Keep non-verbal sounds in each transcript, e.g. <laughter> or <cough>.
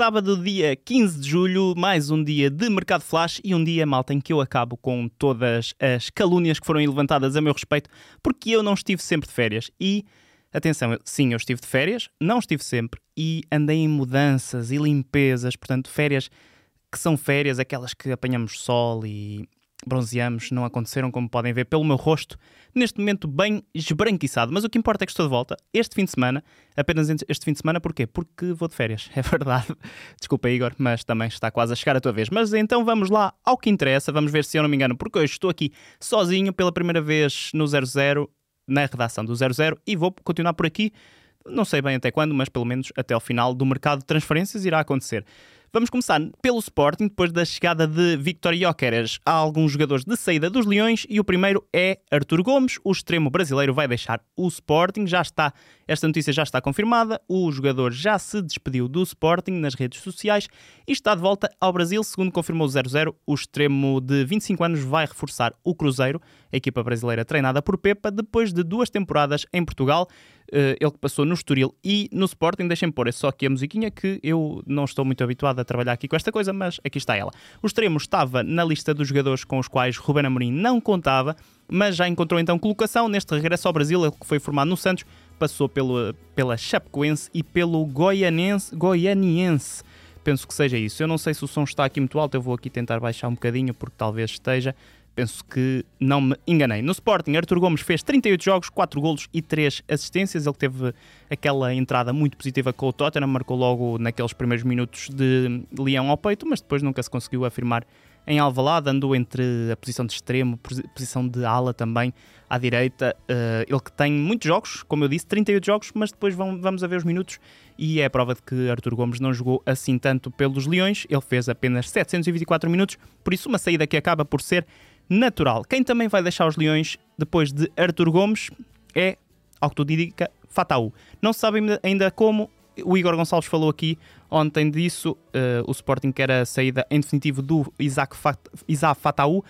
sábado, dia 15 de julho, mais um dia de mercado flash e um dia, malta, em que eu acabo com todas as calúnias que foram levantadas a meu respeito, porque eu não estive sempre de férias. E, atenção, sim, eu estive de férias, não estive sempre, e andei em mudanças e limpezas, portanto, férias que são férias, aquelas que apanhamos sol e bronzeamos, não aconteceram, como podem ver pelo meu rosto, neste momento bem esbranquiçado. Mas o que importa é que estou de volta este fim de semana, apenas este fim de semana, porquê? Porque vou de férias, <laughs> é verdade. Desculpa, Igor, mas também está quase a chegar a tua vez. Mas então vamos lá ao que interessa, vamos ver se eu não me engano, porque hoje estou aqui sozinho pela primeira vez no 00, na redação do 00, e vou continuar por aqui. Não sei bem até quando, mas pelo menos até ao final do mercado de transferências irá acontecer. Vamos começar pelo Sporting, depois da chegada de Victor Jóqueres. Há alguns jogadores de saída dos Leões e o primeiro é Artur Gomes. O extremo brasileiro vai deixar o Sporting. Já está, esta notícia já está confirmada. O jogador já se despediu do Sporting nas redes sociais e está de volta ao Brasil. Segundo confirmou o 00, o extremo de 25 anos vai reforçar o Cruzeiro, a equipa brasileira treinada por Pepa, depois de duas temporadas em Portugal. Eh, ele que passou no Estoril e no Sporting. Deixem-me pôr é só aqui a musiquinha que eu não estou muito habituado a trabalhar aqui com esta coisa, mas aqui está ela. O extremo estava na lista dos jogadores com os quais Ruben Amorim não contava, mas já encontrou então colocação neste regresso ao Brasil, ele que foi formado no Santos, passou pelo, pela Chapecoense e pelo Goianense, Goianiense. Penso que seja isso. Eu não sei se o som está aqui muito alto, eu vou aqui tentar baixar um bocadinho porque talvez esteja penso que não me enganei. No Sporting, Arthur Gomes fez 38 jogos, 4 golos e 3 assistências. Ele teve aquela entrada muito positiva com o Tottenham, marcou logo naqueles primeiros minutos de leão ao peito, mas depois nunca se conseguiu afirmar em Alvalade, andou entre a posição de extremo, posição de ala também à direita. Uh, ele que tem muitos jogos, como eu disse, 38 jogos, mas depois vamos a ver os minutos e é a prova de que Artur Gomes não jogou assim tanto pelos Leões. Ele fez apenas 724 minutos, por isso uma saída que acaba por ser natural. Quem também vai deixar os Leões depois de Artur Gomes é, ao que tudo indica, Fataú. Não se sabe ainda como, o Igor Gonçalves falou aqui ontem disso, uh, o Sporting quer a saída em definitivo do Isaac, Fat, Isaac Fataú, uh,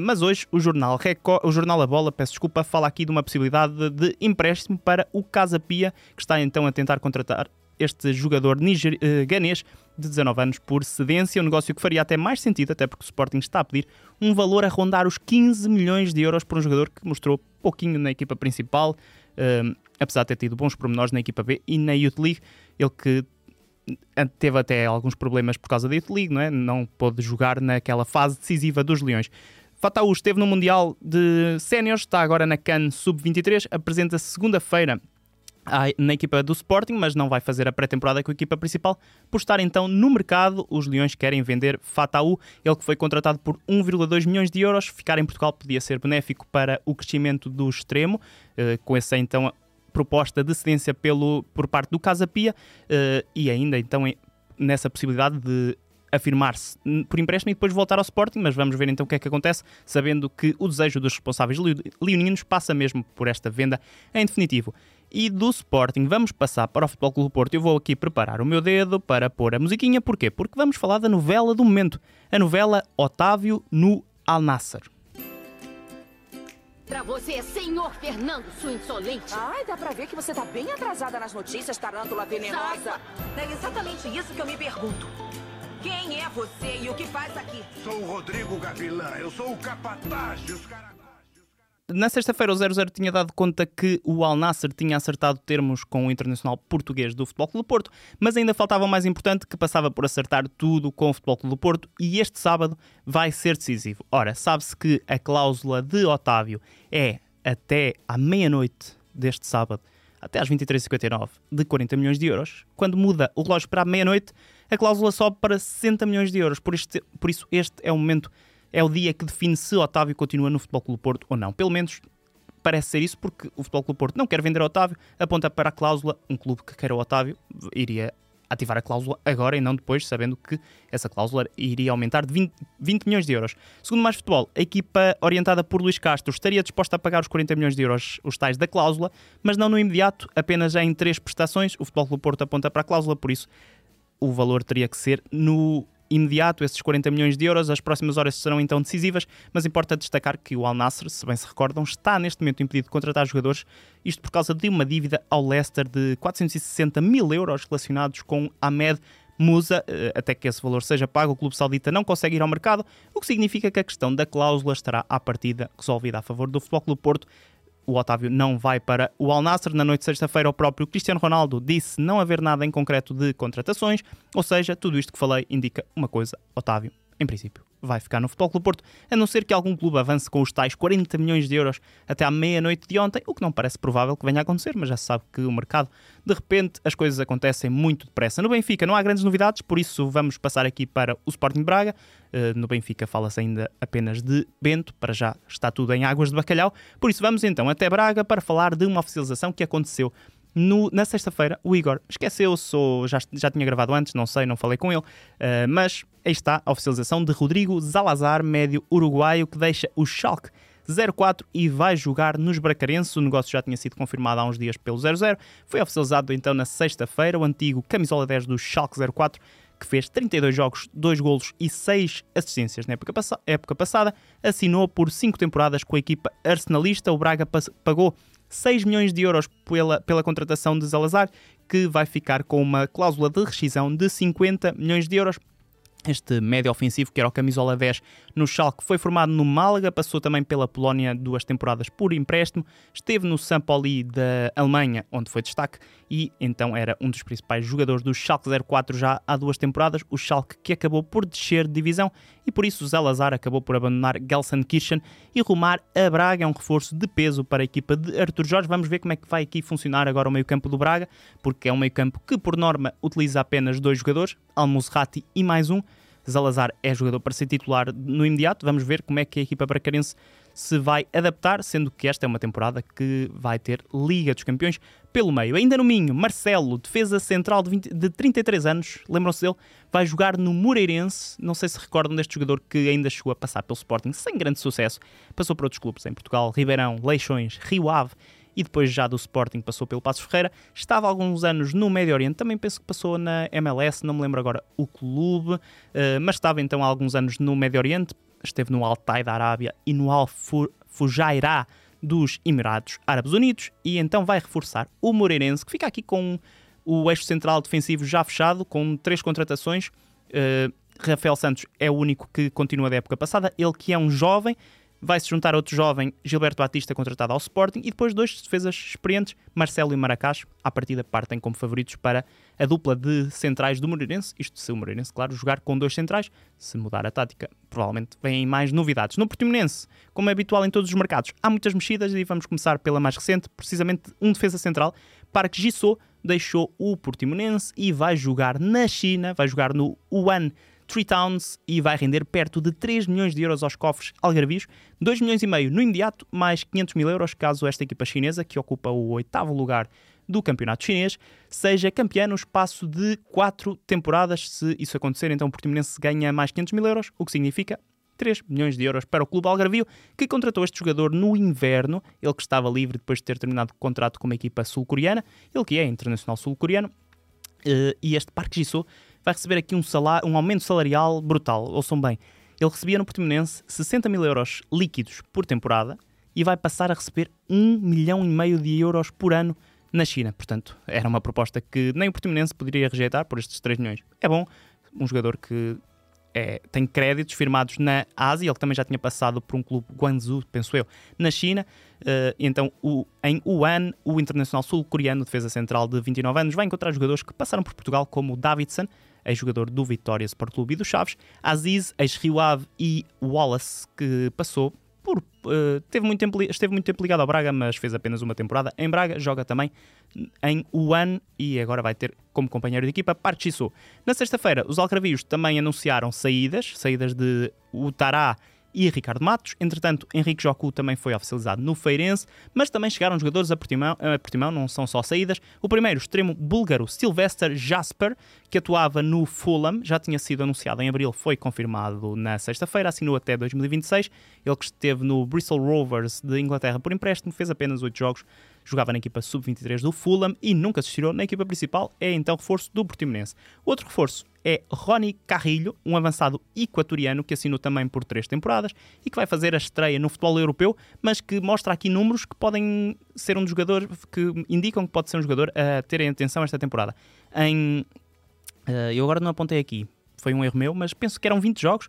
mas hoje o jornal, Record, o jornal A Bola, peço desculpa, fala aqui de uma possibilidade de empréstimo para o Casa Pia, que está então a tentar contratar este jogador niger, uh, ganês de 19 anos por cedência, um negócio que faria até mais sentido, até porque o Sporting está a pedir um valor a rondar os 15 milhões de euros por um jogador que mostrou pouquinho na equipa principal, uh, apesar de ter tido bons pormenores na equipa B e na Youth League, ele que teve até alguns problemas por causa da Youth League, não é? Não pôde jogar naquela fase decisiva dos Leões. Fataú esteve no Mundial de Séniores, está agora na CAN Sub-23, apresenta-se segunda-feira na equipa do Sporting, mas não vai fazer a pré-temporada com a equipa principal, por estar então no mercado. Os Leões querem vender Fataú, ele que foi contratado por 1,2 milhões de euros. Ficar em Portugal podia ser benéfico para o crescimento do extremo, eh, com essa então proposta de cedência pelo, por parte do Casa Pia eh, e ainda então nessa possibilidade de afirmar-se por empréstimo e depois voltar ao Sporting, mas vamos ver então o que é que acontece, sabendo que o desejo dos responsáveis leoninos passa mesmo por esta venda em definitivo. E do Sporting vamos passar para o Futebol Clube Porto. Eu vou aqui preparar o meu dedo para pôr a musiquinha. Porquê? Porque vamos falar da novela do momento. A novela Otávio no Al Nasser. Pra você, senhor Fernando, sua insolente. Ai, dá pra ver que você tá bem atrasada nas notícias, tarântula venenosa. É exatamente isso que eu me pergunto. Quem é você e o que faz aqui? Sou o Rodrigo Gavilã, eu sou o capataz dos caras na sexta-feira o 00 tinha dado conta que o Al Nasser tinha acertado termos com o Internacional Português do Futebol Clube do Porto, mas ainda faltava o mais importante que passava por acertar tudo com o Futebol Clube do Porto e este sábado vai ser decisivo. Ora, sabe-se que a cláusula de Otávio é até à meia-noite deste sábado, até às 23h59, de 40 milhões de euros. Quando muda o relógio para a meia-noite, a cláusula sobe para 60 milhões de euros. Por, este, por isso, este é o momento é o dia que define se Otávio continua no Futebol Clube Porto ou não. Pelo menos parece ser isso, porque o Futebol Clube Porto não quer vender Otávio, aponta para a cláusula, um clube que quer o Otávio iria ativar a cláusula agora e não depois, sabendo que essa cláusula iria aumentar de 20, 20, milhões de euros. Segundo mais futebol, a equipa orientada por Luís Castro estaria disposta a pagar os 40 milhões de euros, os tais da cláusula, mas não no imediato, apenas em três prestações. O Futebol Clube Porto aponta para a cláusula, por isso o valor teria que ser no imediato, esses 40 milhões de euros. As próximas horas serão então decisivas, mas importa destacar que o Al Nassr, se bem se recordam, está neste momento impedido de contratar jogadores, isto por causa de uma dívida ao Leicester de 460 mil euros relacionados com Ahmed Musa, eh, até que esse valor seja pago, o clube saudita não consegue ir ao mercado, o que significa que a questão da cláusula estará à partida resolvida a favor do Futebol Clube Porto. O Otávio não vai para o Al Nassr. Na noite de sexta-feira, o próprio Cristiano Ronaldo disse não haver nada em concreto de contratações, ou seja, tudo isto que falei indica uma coisa: Otávio em princípio, vai ficar no Futebol Clube Porto, a não ser que algum clube avance com os tais 40 milhões de euros até à meia-noite de ontem, o que não parece provável que venha a acontecer, mas já se sabe que o mercado, de repente, as coisas acontecem muito depressa. No Benfica não há grandes novidades, por isso vamos passar aqui para o Sporting Braga. Uh, no Benfica fala-se ainda apenas de Bento, para já está tudo em águas de bacalhau, por isso vamos então até Braga para falar de uma oficialização que aconteceu no, na sexta-feira, o Igor esqueceu-se ou já, já tinha gravado antes, não sei, não falei com ele, uh, mas aí está a oficialização de Rodrigo Zalazar, médio uruguaio, que deixa o Schalke 04 e vai jogar nos Bracarenses. O negócio já tinha sido confirmado há uns dias pelo 00. Foi oficializado então na sexta-feira o antigo camisola 10 do Schalke 04 que fez 32 jogos, 2 golos e 6 assistências na época, época passada, assinou por 5 temporadas com a equipa arsenalista. O Braga pagou 6 milhões de euros pela, pela contratação de Zalazar, que vai ficar com uma cláusula de rescisão de 50 milhões de euros. Este médio ofensivo, que era o camisola 10 no Schalke, foi formado no Málaga, passou também pela Polónia duas temporadas por empréstimo, esteve no. Pauli da Alemanha, onde foi destaque, e então era um dos principais jogadores do Schalke 04 já há duas temporadas, o Schalke que acabou por descer de divisão, e por isso Zalazar acabou por abandonar Gelsenkirchen e rumar a Braga, é um reforço de peso para a equipa de Artur Jorge. Vamos ver como é que vai aqui funcionar agora o meio-campo do Braga, porque é um meio-campo que por norma utiliza apenas dois jogadores, Almusrati e mais um, Zalazar é jogador para ser titular no imediato. Vamos ver como é que a equipa bracarense se vai adaptar, sendo que esta é uma temporada que vai ter Liga dos Campeões pelo meio. Ainda no Minho, Marcelo, defesa central de, 20, de 33 anos, lembram-se dele, vai jogar no Moreirense. Não sei se recordam deste jogador que ainda chegou a passar pelo Sporting sem grande sucesso. Passou por outros clubes em Portugal, Ribeirão, Leixões, Rio Ave e depois já do Sporting passou pelo Passos Ferreira. Estava alguns anos no Médio Oriente, também penso que passou na MLS, não me lembro agora o clube, eh, mas estava então há alguns anos no Médio Oriente, esteve no Altai da Arábia e no Al Fujairah dos Emirados Árabes Unidos e então vai reforçar o Moreirense, que fica aqui com o eixo central defensivo já fechado, com três contratações. Uh, Rafael Santos é o único que continua da época passada, ele que é um jovem, vai-se juntar outro jovem, Gilberto Batista, contratado ao Sporting, e depois dois defesas experientes, Marcelo e Maracás, à partida partem como favoritos para a dupla de centrais do Moreirense, isto se o Moreirense, claro, jogar com dois centrais, se mudar a tática, provavelmente vêm mais novidades. No Portimonense, como é habitual em todos os mercados, há muitas mexidas e vamos começar pela mais recente, precisamente um defesa central, Parque Gissot deixou o Portimonense e vai jogar na China, vai jogar no Wuhan Three Towns e vai render perto de 3 milhões de euros aos cofres algarvios, 2 milhões e meio no imediato, mais 500 mil euros caso esta equipa chinesa, que ocupa o oitavo lugar do campeonato chinês, seja campeã no espaço de 4 temporadas. Se isso acontecer, então o Portimonense ganha mais 500 mil euros, o que significa 3 milhões de euros para o clube algarvio, que contratou este jogador no inverno, ele que estava livre depois de ter terminado o contrato com uma equipa sul-coreana, ele que é internacional sul-coreano, eh, e este Park Ji-soo vai receber aqui um, salário, um aumento salarial brutal. Ouçam bem, ele recebia no Portimonense 60 mil euros líquidos por temporada e vai passar a receber 1 milhão e meio de euros por ano na China. Portanto, era uma proposta que nem o Portimonense poderia rejeitar por estes 3 milhões. É bom, um jogador que é, tem créditos firmados na Ásia, ele também já tinha passado por um clube Guangzhou, penso eu, na China. Uh, então, o, em Wuhan, o internacional sul-coreano, defesa central de 29 anos, vai encontrar jogadores que passaram por Portugal, como o Davidson, ex-jogador do Vitória Sport Clube e do Chaves, Aziz, ex-Rio Ave e Wallace, que passou uh, teve muito tempo, esteve muito tempo ligado ao Braga, mas fez apenas uma temporada em Braga, joga também em Wuhan e agora vai ter como companheiro de equipa Park. Na sexta-feira, os alcravios também anunciaram saídas, saídas de Utará e Ricardo Matos. Entretanto, Henrique Jocu também foi oficializado no Feirense, mas também chegaram jogadores a Portimão, a Portimão, não são só saídas. O primeiro, extremo búlgaro Sylvester Jasper, que atuava no Fulham, já tinha sido anunciado em abril, foi confirmado na sexta-feira, assinou até 2026. Ele que esteve no Bristol Rovers de Inglaterra por empréstimo, fez apenas 8 jogos jogava na equipa sub-23 do Fulham e nunca se tirou na equipa principal, é então reforço do Portimonense. Outro reforço é Rony Carrilho, um avançado equatoriano que assinou também por três temporadas e que vai fazer a estreia no futebol europeu, mas que mostra aqui números que podem ser um jogador, que indicam que pode ser um jogador a terem atenção esta temporada. Em Uh, eu agora não apontei aqui, foi um erro meu, mas penso que eram 20 jogos.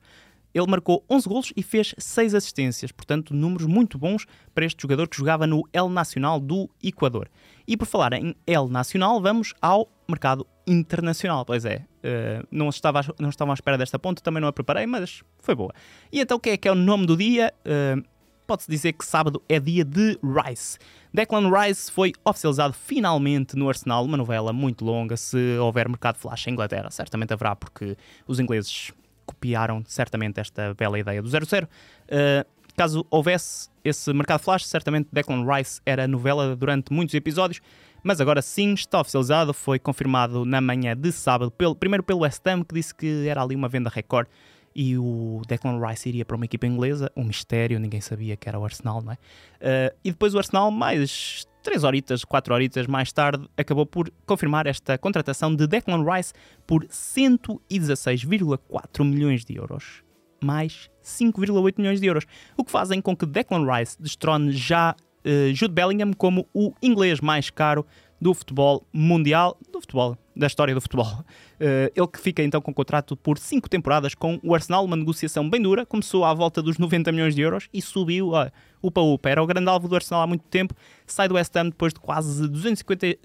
Ele marcou 11 golos e fez 6 assistências, portanto, números muito bons para este jogador que jogava no El Nacional do Equador. E por falar em El Nacional, vamos ao mercado internacional. Pois é, uh, não, estava, não estava à espera desta ponta, também não a preparei, mas foi boa. E então, o que é que é o nome do dia? Uh, Pode-se dizer que sábado é dia de Rice. Declan Rice foi oficializado finalmente no Arsenal, uma novela muito longa. Se houver mercado flash em Inglaterra, certamente haverá, porque os ingleses copiaram certamente esta bela ideia do 0-0. Uh, caso houvesse esse mercado flash, certamente Declan Rice era novela durante muitos episódios, mas agora sim está oficializado, foi confirmado na manhã de sábado, pelo, primeiro pelo West Ham, que disse que era ali uma venda recorde e o Declan Rice iria para uma equipa inglesa, um mistério, ninguém sabia que era o Arsenal, não é? Uh, e depois o Arsenal, mais 3 horitas, 4 horitas mais tarde, acabou por confirmar esta contratação de Declan Rice por 116,4 milhões de euros. Mais 5,8 milhões de euros. O que fazem com que Declan Rice destrone já uh, Jude Bellingham como o inglês mais caro do futebol mundial, do futebol, da história do futebol. Uh, <laughs> ele que fica então com contrato por 5 temporadas com o Arsenal, uma negociação bem dura, começou à volta dos 90 milhões de euros e subiu, uh, upa upa, era o grande alvo do Arsenal há muito tempo, sai do West Ham depois de quase 250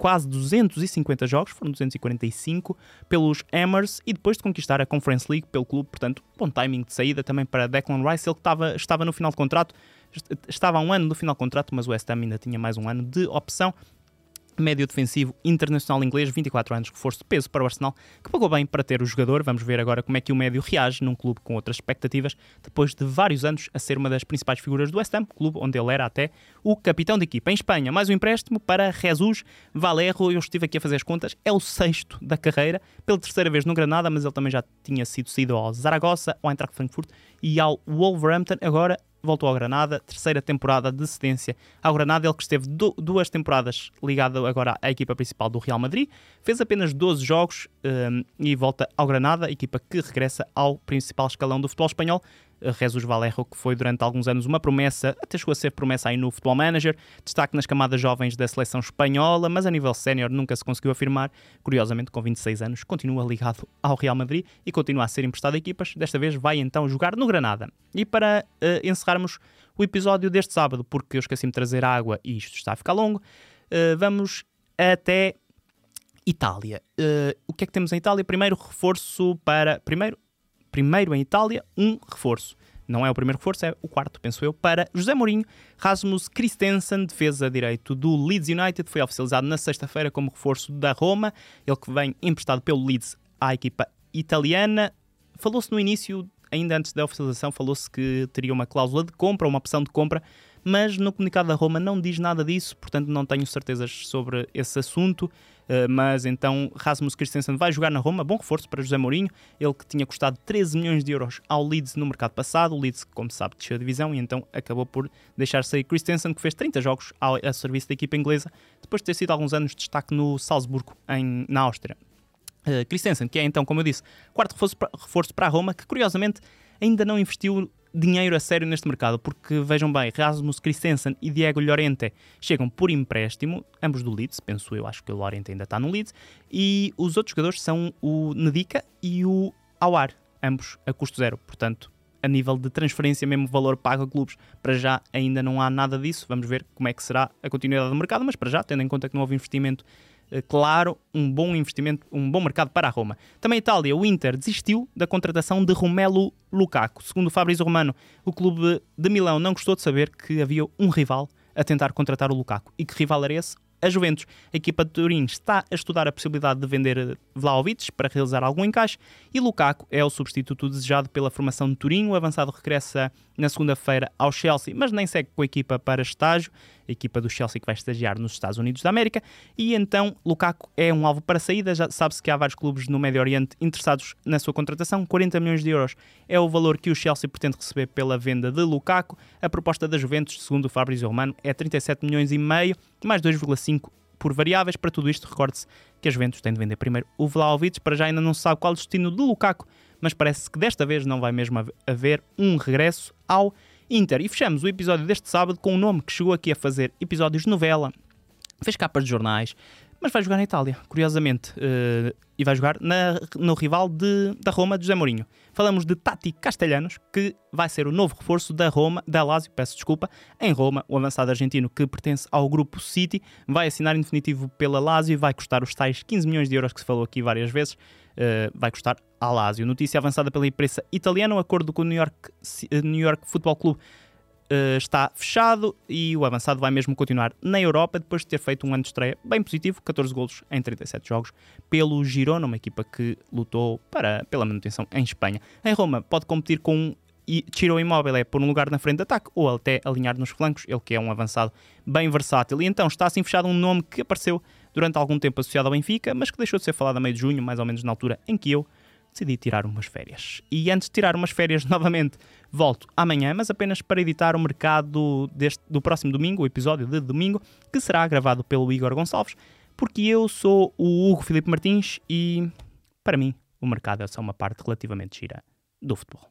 quase 250 jogos, foram 245 pelos Hammers e depois de conquistar a Conference League pelo clube, portanto, bom timing de saída também para Declan Rice, ele que estava, estava no final de contrato, estava um ano no final de contrato, mas o West Ham ainda tinha mais um ano de opção médio defensivo internacional inglês, 24 anos, reforço de peso para o Arsenal, que pagou bem para ter o jogador. Vamos ver agora como é que o médio reage num clube com outras expectativas, depois de vários anos a ser uma das principais figuras do West Ham, clube onde ele era até o capitão de equipa. Em Espanha, mais um empréstimo para Jesus Valerro. Eu estive aqui a fazer as contas, é o sexto da carreira, pela terceira vez no Granada, mas ele também já tinha sido cedido ao Zaragoza, ao Eintracht Frankfurt e ao Wolverhampton. Agora voltou ao Granada, terceira temporada de cedência ao Granada, ele que esteve duas temporadas ligado agora à equipa principal do Real Madrid, fez apenas 12 jogos um, e volta ao Granada, equipa que regressa ao principal escalão do futebol espanhol, Jesus Valerro, que foi durante alguns anos uma promessa, até chegou a ser promessa aí no Futebol Manager, destaque nas camadas jovens da seleção espanhola, mas a nível sénior nunca se conseguiu afirmar. Curiosamente, com 26 anos, continua ligado ao Real Madrid e continua a ser emprestado a equipas. Desta vez vai então jogar no Granada. E para uh, encerrarmos o episódio deste sábado, porque eu esqueci-me de trazer água e isto está a ficar longo, uh, vamos até Itália. Uh, o que é que temos em Itália? Primeiro reforço para. Primeiro, primeiro em Itália, um reforço. Não é o primeiro reforço, é o quarto, penso eu, para José Mourinho. Rasmus Christensen, defesa direito do Leeds United, foi oficializado na sexta-feira como reforço da Roma. Ele que vem emprestado pelo Leeds à equipa italiana. Falou-se no início, ainda antes da oficialização, falou-se que teria uma cláusula de compra, uma opção de compra, mas no comunicado da Roma não diz nada disso, portanto não tenho certezas sobre esse assunto. Uh, mas então Rasmus Christensen vai jogar na Roma, bom reforço para José Mourinho, ele que tinha custado 13 milhões de euros ao Leeds no mercado passado. O Leeds, como sabe, desceu a divisão e então acabou por deixar sair Christensen, que fez 30 jogos ao, a serviço da equipa inglesa, depois de ter sido alguns anos de destaque no Salzburgo, em, na Áustria. Uh, Christensen, que é então, como eu disse, quarto reforço reforço para a Roma, que curiosamente ainda não investiu dinheiro a sério neste mercado, porque vejam bem, Rasmus Christensen e Diego Llorente chegam por empréstimo, ambos do Leeds, penso eu, acho que o Llorente ainda está no Leeds, e os outros jogadores são o Nedica e o Awar, ambos a custo zero, portanto, a nível de transferência, mesmo valor pago a clubes, para já ainda não há nada disso, vamos ver como é que será a continuidade do mercado, mas para já, tendo em conta que não houve investimento claro, um bom investimento, um bom mercado para a Roma. Também a Itália, o Inter desistiu da contratação de Romelu Lukaku. Segundo o Fabrizio Romano, o clube de Milão não gostou de saber que havia um rival a tentar contratar o Lukaku. E que rival era esse? A Juventus, a equipa de Turim, está a estudar a possibilidade de vender Vlaovic para realizar algum encaixe e Lukaku é o substituto desejado pela formação de Turim. O avançado regressa na segunda-feira ao Chelsea, mas nem segue com a equipa para estágio a equipa do Chelsea que vai estagiar nos Estados Unidos da América, e então Lukaku é um alvo para saída, já sabe-se que há vários clubes no Médio Oriente interessados na sua contratação, 40 milhões de euros é o valor que o Chelsea pretende receber pela venda de Lukaku, a proposta da Juventus, segundo o Fabrizio Romano, é 37 milhões e meio, mais 2,5 por variáveis. Para tudo isto, recorde-se que a Juventus tem de vender primeiro o Vlaovic, para já ainda não se sabe qual o destino de Lukaku, mas parece que desta vez não vai mesmo haver um regresso ao Inter. E fechamos o episódio deste sábado com um nome que chegou aqui a fazer episódios de novela, fez capas de jornais, mas vai jogar na Itália, curiosamente, uh, e vai jogar na, no rival de, da Roma, de José Mourinho. Falamos de Tati Castelhanos, que vai ser o novo reforço da Roma, da Lazio, peço desculpa, em Roma, o avançado argentino que pertence ao grupo City, vai assinar em definitivo pela Lazio e vai custar os tais 15 milhões de euros que se falou aqui várias vezes, uh, vai custar à Lazio. Notícia avançada pela imprensa italiana, um acordo com o New York, New York Football Club uh, está fechado e o avançado vai mesmo continuar na Europa depois de ter feito um ano de estreia bem positivo, 14 golos em 37 jogos, pelo Girona, uma equipa que lutou para, pela manutenção em Espanha. Em Roma pode competir com Ciro Immobile é por um lugar na frente de ataque ou até alinhar nos flancos, ele que é um avançado bem versátil. E então está assim fechado um nome que apareceu durante algum tempo associado ao Benfica, mas que deixou de ser falado a meio de junho, mais ou menos na altura em que eu decidi tirar umas férias. E antes de tirar umas férias <laughs> novamente, volto amanhã, mas apenas para editar o mercado deste, do próximo domingo, o episódio de domingo, que será gravado pelo Igor Gonçalves, porque eu sou o Hugo Filipe Martins e, para mim, o mercado é só uma parte relativamente gira do futebol.